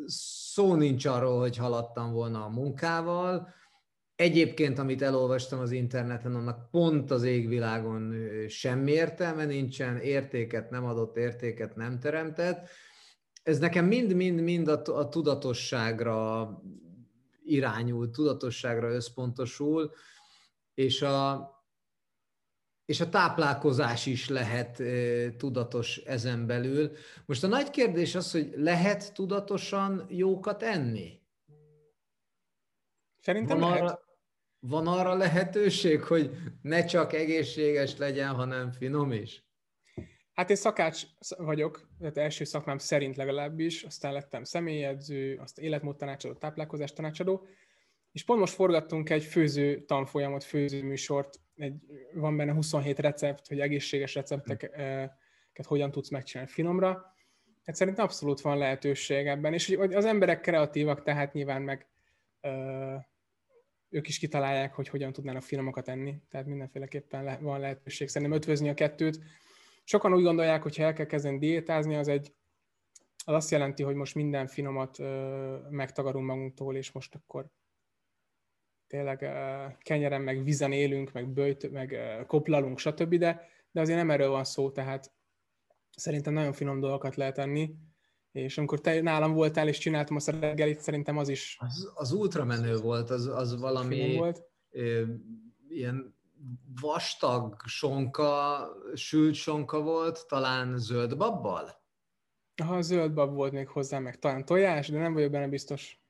szó nincs arról, hogy haladtam volna a munkával, Egyébként, amit elolvastam az interneten, annak pont az égvilágon semmi értelme nincsen, értéket nem adott, értéket nem teremtett. Ez nekem mind-mind-mind a, a tudatosságra irányul, tudatosságra összpontosul, és a, és a táplálkozás is lehet e, tudatos ezen belül. Most a nagy kérdés az, hogy lehet tudatosan jókat enni? Szerintem van lehet. Arra, van arra lehetőség, hogy ne csak egészséges legyen, hanem finom is? Hát én szakács vagyok, tehát első szakmám szerint legalábbis, aztán lettem személyedző, azt életmód tanácsadó, táplálkozás tanácsadó, és pont most forgattunk egy főző tanfolyamot, főző műsort, egy, van benne 27 recept, hogy egészséges receptek, hogyan tudsz megcsinálni finomra. Hát szerintem abszolút van lehetőség ebben, és az emberek kreatívak, tehát nyilván meg ők is kitalálják, hogy hogyan tudnának finomokat enni, tehát mindenféleképpen le, van lehetőség szerintem ötvözni a kettőt. Sokan úgy gondolják, hogy ha el kell kezdeni diétázni, az egy az azt jelenti, hogy most minden finomat ö, megtagadunk magunktól, és most akkor tényleg ö, kenyeren, meg vizen élünk, meg bőjt, meg ö, koplalunk, stb., de, de azért nem erről van szó, tehát szerintem nagyon finom dolgokat lehet enni, és amikor te nálam voltál és csináltam azt a reggelit, szerintem az is... Az, az ultramenő volt, az, az valami volt. Ö, ilyen vastag sonka, sült sonka volt, talán zöld babbal? Ha zöld bab volt még hozzá, meg talán tojás, de nem vagyok benne biztos.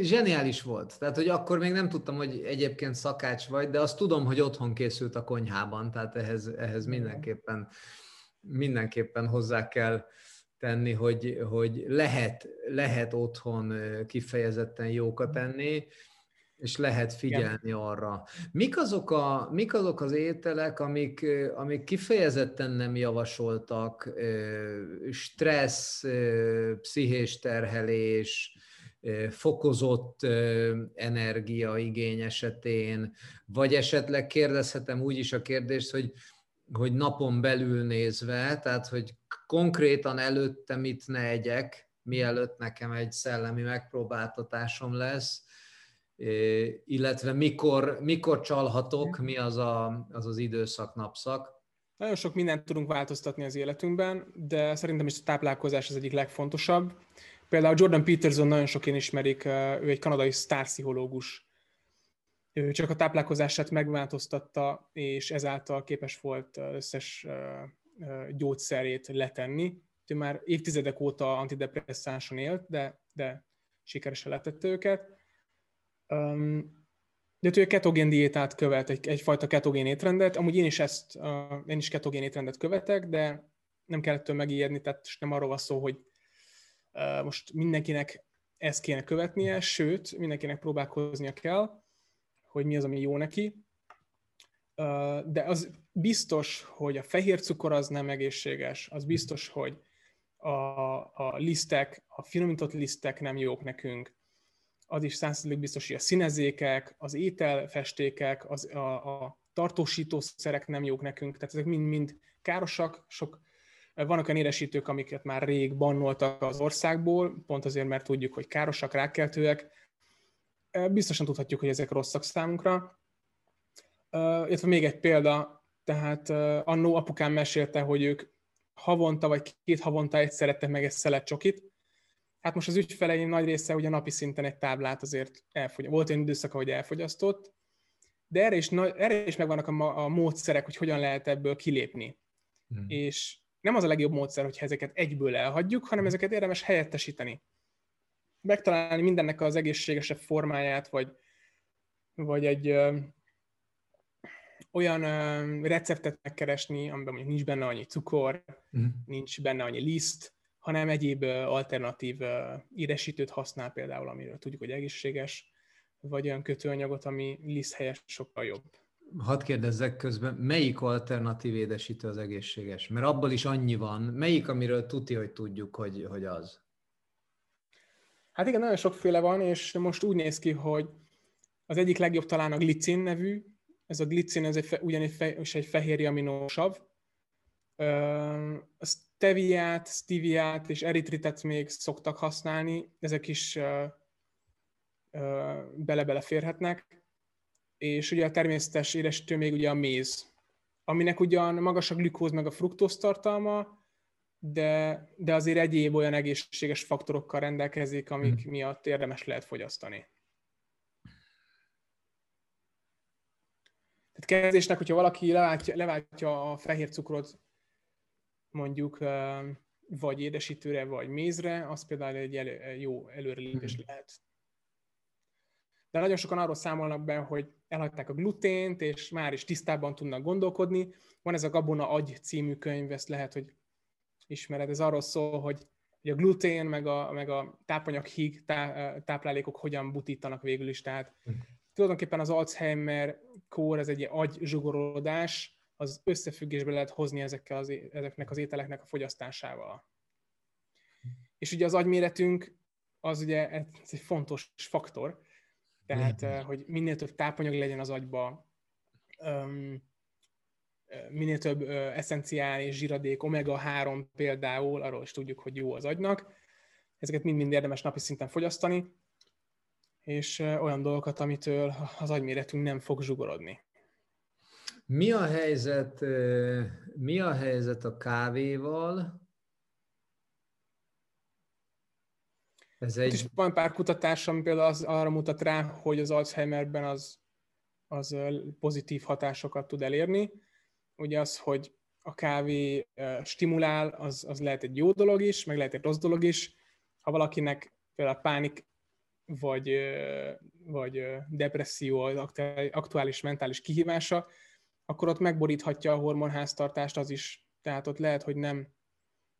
Zseniális volt. Tehát, hogy akkor még nem tudtam, hogy egyébként szakács vagy, de azt tudom, hogy otthon készült a konyhában, tehát ehhez, ehhez mindenképpen, mindenképpen hozzá kell tenni, hogy, hogy lehet, lehet otthon kifejezetten jókat enni, és lehet figyelni Igen. arra. Mik azok, a, mik azok az ételek, amik, amik kifejezetten nem javasoltak, stressz, pszichés terhelés, fokozott energiaigény esetén, vagy esetleg kérdezhetem úgy is a kérdést, hogy, hogy napon belül nézve, tehát hogy konkrétan előtte mit ne egyek, mielőtt nekem egy szellemi megpróbáltatásom lesz, illetve mikor, mikor csalhatok, mi az, a, az az időszak, napszak. Nagyon sok mindent tudunk változtatni az életünkben, de szerintem is a táplálkozás az egyik legfontosabb. Például Jordan Peterson nagyon sokan ismerik, ő egy kanadai sztárpszichológus. Ő csak a táplálkozását megváltoztatta, és ezáltal képes volt összes gyógyszerét letenni. Ő már évtizedek óta antidepresszánson élt, de, de sikeresen letette őket de ő ketogén diétát követ, egy, egyfajta ketogén étrendet. Amúgy én is ezt, én is ketogén étrendet követek, de nem kellett ettől megijedni, tehát nem arról van szó, hogy most mindenkinek ezt kéne követnie, sőt, mindenkinek próbálkoznia kell, hogy mi az, ami jó neki. De az biztos, hogy a fehér cukor az nem egészséges, az biztos, hogy a, a lisztek, a finomított lisztek nem jók nekünk, az is százszerzék biztos, hogy a színezékek, az ételfestékek, az, a, a tartósítószerek nem jók nekünk, tehát ezek mind-mind károsak, sok vannak olyan édesítők, amiket már rég bannoltak az országból, pont azért, mert tudjuk, hogy károsak, rákkeltőek. Biztosan tudhatjuk, hogy ezek rosszak számunkra. Illetve még egy példa, tehát annó apukám mesélte, hogy ők havonta vagy két havonta egyszer ettek meg egy szelet csokit, Hát most az ügyfeleim nagy része ugye napi szinten egy táblát azért elfogy. Volt olyan időszak, hogy elfogyasztott, de erre is, erre is megvannak a, a módszerek, hogy hogyan lehet ebből kilépni. Hmm. És nem az a legjobb módszer, hogy ezeket egyből elhagyjuk, hanem hmm. ezeket érdemes helyettesíteni. Megtalálni mindennek az egészségesebb formáját, vagy, vagy egy ö, olyan ö, receptet megkeresni, amiben mondjuk nincs benne annyi cukor, hmm. nincs benne annyi liszt, hanem egyéb alternatív édesítőt használ például, amiről tudjuk, hogy egészséges, vagy olyan kötőanyagot, ami liszthelyes sokkal jobb. Hadd kérdezzek közben, melyik alternatív édesítő az egészséges? Mert abból is annyi van. Melyik, amiről tuti, hogy tudjuk, hogy, hogy az? Hát igen, nagyon sokféle van, és most úgy néz ki, hogy az egyik legjobb talán a glicin nevű. Ez a glicin, ez egy, ugyanígy fe, egy fehérje aminósav. A steviát, steviát és eritritet még szoktak használni, ezek is bele-bele férhetnek. És ugye a természetes édesítő még ugye a méz, aminek ugyan magas a glükóz meg a fruktóz tartalma, de, de azért egyéb olyan egészséges faktorokkal rendelkezik, amik hmm. miatt érdemes lehet fogyasztani. Tehát kezdésnek, hogyha valaki leváltja, leváltja a fehér cukrot mondjuk vagy édesítőre, vagy mézre, az például egy elő, jó előrelépés hmm. lehet. De nagyon sokan arról számolnak be, hogy elhagyták a glutént, és már is tisztában tudnak gondolkodni. Van ez a Gabona Agy című könyv, ezt lehet, hogy ismered. Ez arról szól, hogy, hogy a glutén, meg a, meg a tápanyaghíg tá, táplálékok hogyan butítanak végül is. Tehát hmm. tulajdonképpen az Alzheimer kór, ez egy agyzsugorodás, az összefüggésbe lehet hozni ezekkel az, ezeknek az ételeknek a fogyasztásával. És ugye az agyméretünk az ugye ez egy fontos faktor, tehát, hogy minél több tápanyag legyen az agyba, minél több eszenciális zsíradék, omega-3 például, arról is tudjuk, hogy jó az agynak. Ezeket mind-mind érdemes napi szinten fogyasztani, és olyan dolgokat, amitől az agyméretünk nem fog zsugorodni. Mi a helyzet, mi a helyzet a kávéval? Ez egy... is van pár kutatás, ami például az, arra mutat rá, hogy az Alzheimerben az, az pozitív hatásokat tud elérni. Ugye az, hogy a kávé stimulál, az, az lehet egy jó dolog is, meg lehet egy rossz dolog is. Ha valakinek például pánik vagy, vagy depresszió az aktuális mentális kihívása, akkor ott megboríthatja a hormonháztartást az is. Tehát ott lehet, hogy nem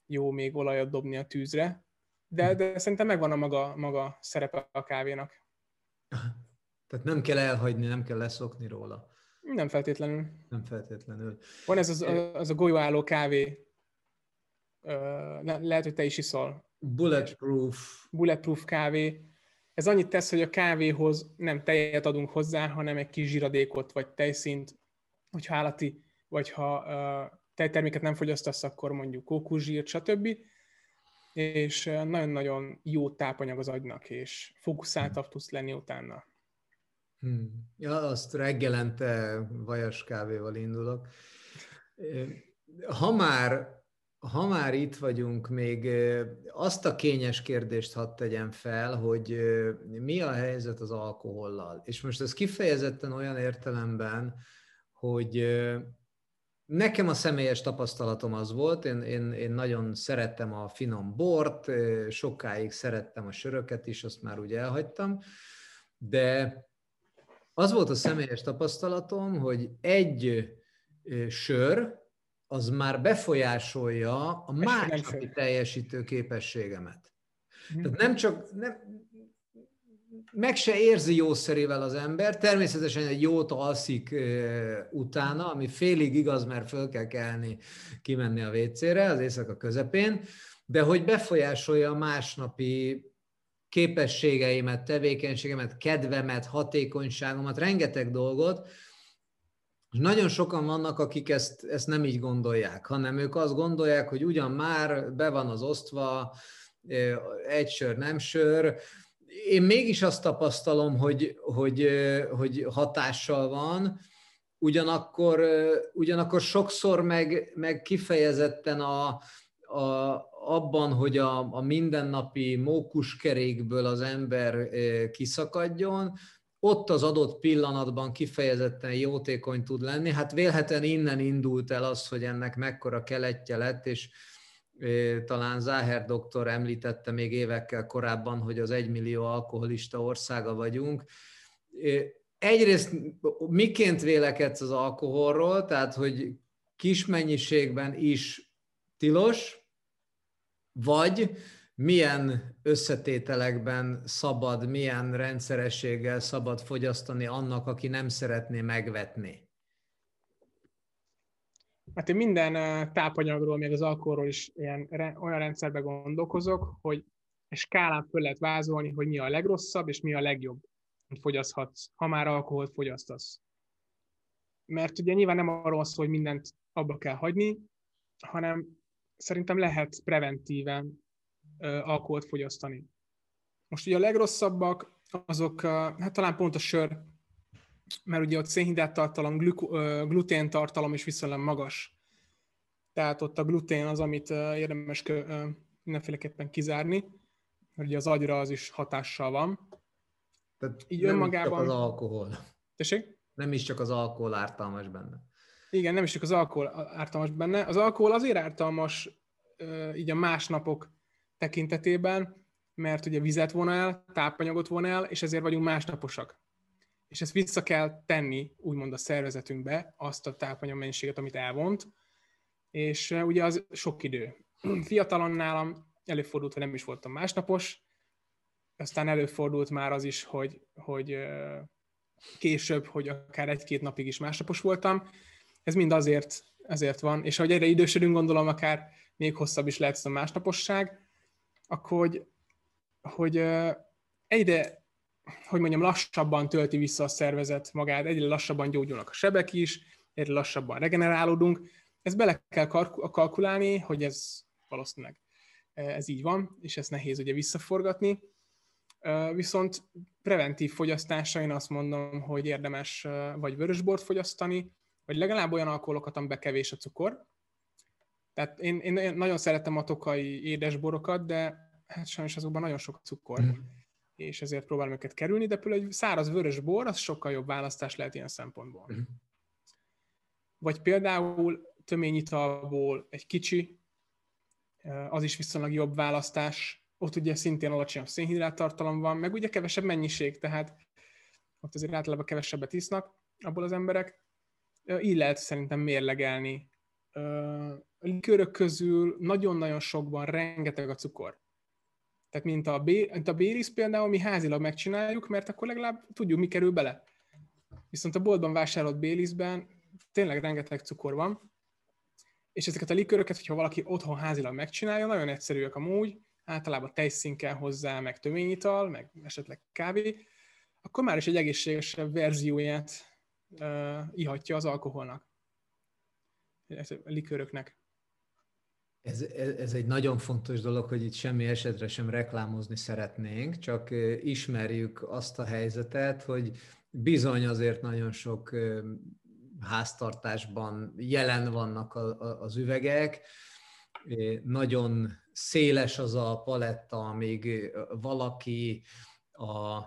jó még olajat dobni a tűzre, de, de szerintem megvan a maga, maga szerepe a kávénak. Tehát nem kell elhagyni, nem kell leszokni róla. Nem feltétlenül. Nem feltétlenül. Van ez az, az a golyóálló kávé. Lehet, hogy te is iszol. Bulletproof. Bulletproof kávé. Ez annyit tesz, hogy a kávéhoz nem tejet adunk hozzá, hanem egy kis zsiradékot, vagy tejszint, hogyha állati, vagy ha tejterméket nem fogyasztasz, akkor mondjuk kókuszsírt, stb és nagyon-nagyon jó tápanyag az agynak, és fókuszáltabb tudsz lenni utána. Hmm. Ja, azt reggelente vajas kávéval indulok. Ha már, ha már itt vagyunk, még azt a kényes kérdést hadd tegyem fel, hogy mi a helyzet az alkohollal. És most ez kifejezetten olyan értelemben, hogy Nekem a személyes tapasztalatom az volt, én, én, én nagyon szerettem a finom bort, sokáig szerettem a söröket is, azt már úgy elhagytam, de az volt a személyes tapasztalatom, hogy egy sör, az már befolyásolja a másnapi teljesítő képességemet. Mhm. Tehát nem csak, nem, meg se érzi jószerével az ember, természetesen egy jót alszik utána, ami félig igaz, mert föl kell kelni, kimenni a WC-re az éjszaka közepén, de hogy befolyásolja a másnapi képességeimet, tevékenységemet, kedvemet, hatékonyságomat, rengeteg dolgot, és nagyon sokan vannak, akik ezt, ezt nem így gondolják, hanem ők azt gondolják, hogy ugyan már be van az osztva, egy sör, nem sör, én mégis azt tapasztalom, hogy, hogy, hogy hatással van, ugyanakkor, ugyanakkor sokszor meg, meg kifejezetten a, a, abban, hogy a, a mindennapi mókuskerékből az ember kiszakadjon, ott az adott pillanatban kifejezetten jótékony tud lenni. Hát vélhetően innen indult el az, hogy ennek mekkora keletje lett, és talán Záher doktor említette még évekkel korábban, hogy az egymillió alkoholista országa vagyunk. Egyrészt miként vélekedsz az alkoholról, tehát hogy kis mennyiségben is tilos, vagy milyen összetételekben szabad, milyen rendszerességgel szabad fogyasztani annak, aki nem szeretné megvetni? Hát én minden tápanyagról, még az alkoholról is ilyen, olyan rendszerben gondolkozok, hogy egy skálán föl lehet vázolni, hogy mi a legrosszabb és mi a legjobb, hogy fogyaszthatsz, ha már alkoholt fogyasztasz. Mert ugye nyilván nem arról szól, hogy mindent abba kell hagyni, hanem szerintem lehet preventíven alkoholt fogyasztani. Most ugye a legrosszabbak, azok, hát talán pont a sör, mert ugye ott szénhidrát tartalom, glutén tartalom is viszonylag magas. Tehát ott a glutén az, amit érdemes mindenféleképpen kizárni, mert ugye az agyra az is hatással van. Tehát Így nem önmagában... csak az alkohol. Tessék? Nem is csak az alkohol ártalmas benne. Igen, nem is csak az alkohol ártalmas benne. Az alkohol azért ártalmas így a másnapok tekintetében, mert ugye vizet von el, tápanyagot von el, és ezért vagyunk másnaposak és ezt vissza kell tenni, úgymond a szervezetünkbe, azt a tápanyagmennyiséget, amit elvont, és ugye az sok idő. Fiatalon nálam előfordult, hogy nem is voltam másnapos, aztán előfordult már az is, hogy, hogy később, hogy akár egy-két napig is másnapos voltam. Ez mind azért, azért van, és ahogy egyre idősödünk, gondolom, akár még hosszabb is lehet ez a másnaposság, akkor hogy, hogy egyre, hogy mondjam, lassabban tölti vissza a szervezet magát, egyre lassabban gyógyulnak a sebek is, egyre lassabban regenerálódunk. Ezt bele kell kalkulálni, hogy ez valószínűleg ez így van, és ezt nehéz ugye visszaforgatni. Viszont preventív fogyasztásra én azt mondom, hogy érdemes vagy vörösbort fogyasztani, vagy legalább olyan alkoholokat, amiben kevés a cukor. Tehát én, én nagyon szeretem a tokai édesborokat, de hát sajnos azokban nagyon sok cukor, mm. és ezért próbálom őket kerülni, de például egy száraz vörös bor, az sokkal jobb választás lehet ilyen szempontból. Mm. Vagy például töményitalból egy kicsi, az is viszonylag jobb választás, ott ugye szintén alacsonyabb szénhidrát tartalom van, meg ugye kevesebb mennyiség, tehát ott azért általában kevesebbet isznak abból az emberek. Így lehet szerintem mérlegelni. A likőrök közül nagyon-nagyon sokban rengeteg a cukor. Tehát mint a, mint a béris például, mi házilag megcsináljuk, mert akkor legalább tudjuk, mi kerül bele. Viszont a boltban vásárolt bélisben tényleg rengeteg cukor van, és ezeket a likőröket, hogyha valaki otthon házilag megcsinálja, nagyon egyszerűek amúgy, általában tejszín kell hozzá, meg töményital, meg esetleg kávé, akkor már is egy egészségesebb verzióját uh, ihatja az alkoholnak, a likőröknek. Ez, ez egy nagyon fontos dolog, hogy itt semmi esetre sem reklámozni szeretnénk, csak ismerjük azt a helyzetet, hogy bizony azért nagyon sok háztartásban jelen vannak az üvegek, nagyon széles az a paletta, amíg valaki a,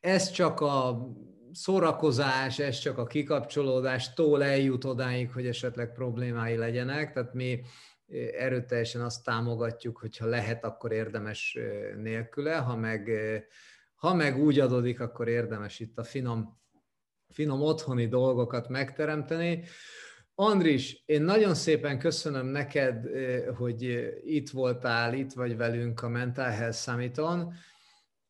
ez csak a szórakozás, ez csak a kikapcsolódástól eljut odáig, hogy esetleg problémái legyenek, tehát mi erőteljesen azt támogatjuk, hogyha lehet, akkor érdemes nélküle, ha meg, ha meg úgy adódik, akkor érdemes itt a finom, finom otthoni dolgokat megteremteni. Andris, én nagyon szépen köszönöm neked, hogy itt voltál, itt vagy velünk a Mental Health Summit-on.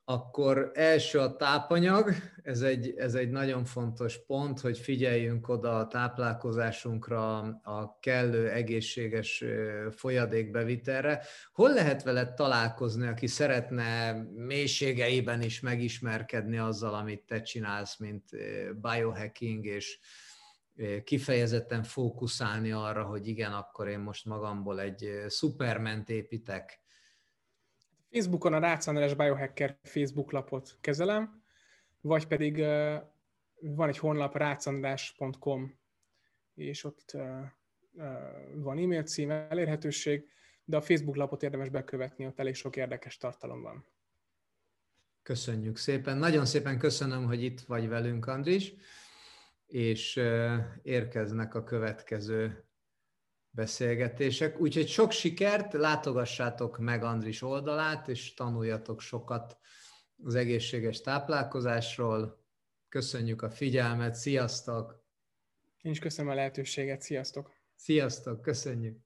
Akkor első a tápanyag, ez egy, ez egy nagyon fontos pont, hogy figyeljünk oda a táplálkozásunkra, a kellő egészséges folyadékbevitelre. Hol lehet veled találkozni, aki szeretne mélységeiben is megismerkedni azzal, amit te csinálsz, mint biohacking és kifejezetten fókuszálni arra, hogy igen, akkor én most magamból egy szuperment építek. Facebookon a Rácz András Biohacker Facebook lapot kezelem, vagy pedig van egy honlap rácandrás.com, és ott van e-mail cím, elérhetőség, de a Facebook lapot érdemes bekövetni, ott elég sok érdekes tartalom van. Köszönjük szépen. Nagyon szépen köszönöm, hogy itt vagy velünk, Andris és érkeznek a következő beszélgetések. Úgyhogy sok sikert, látogassátok meg Andris oldalát, és tanuljatok sokat az egészséges táplálkozásról. Köszönjük a figyelmet, sziasztok! Én is köszönöm a lehetőséget, sziasztok! Sziasztok, köszönjük!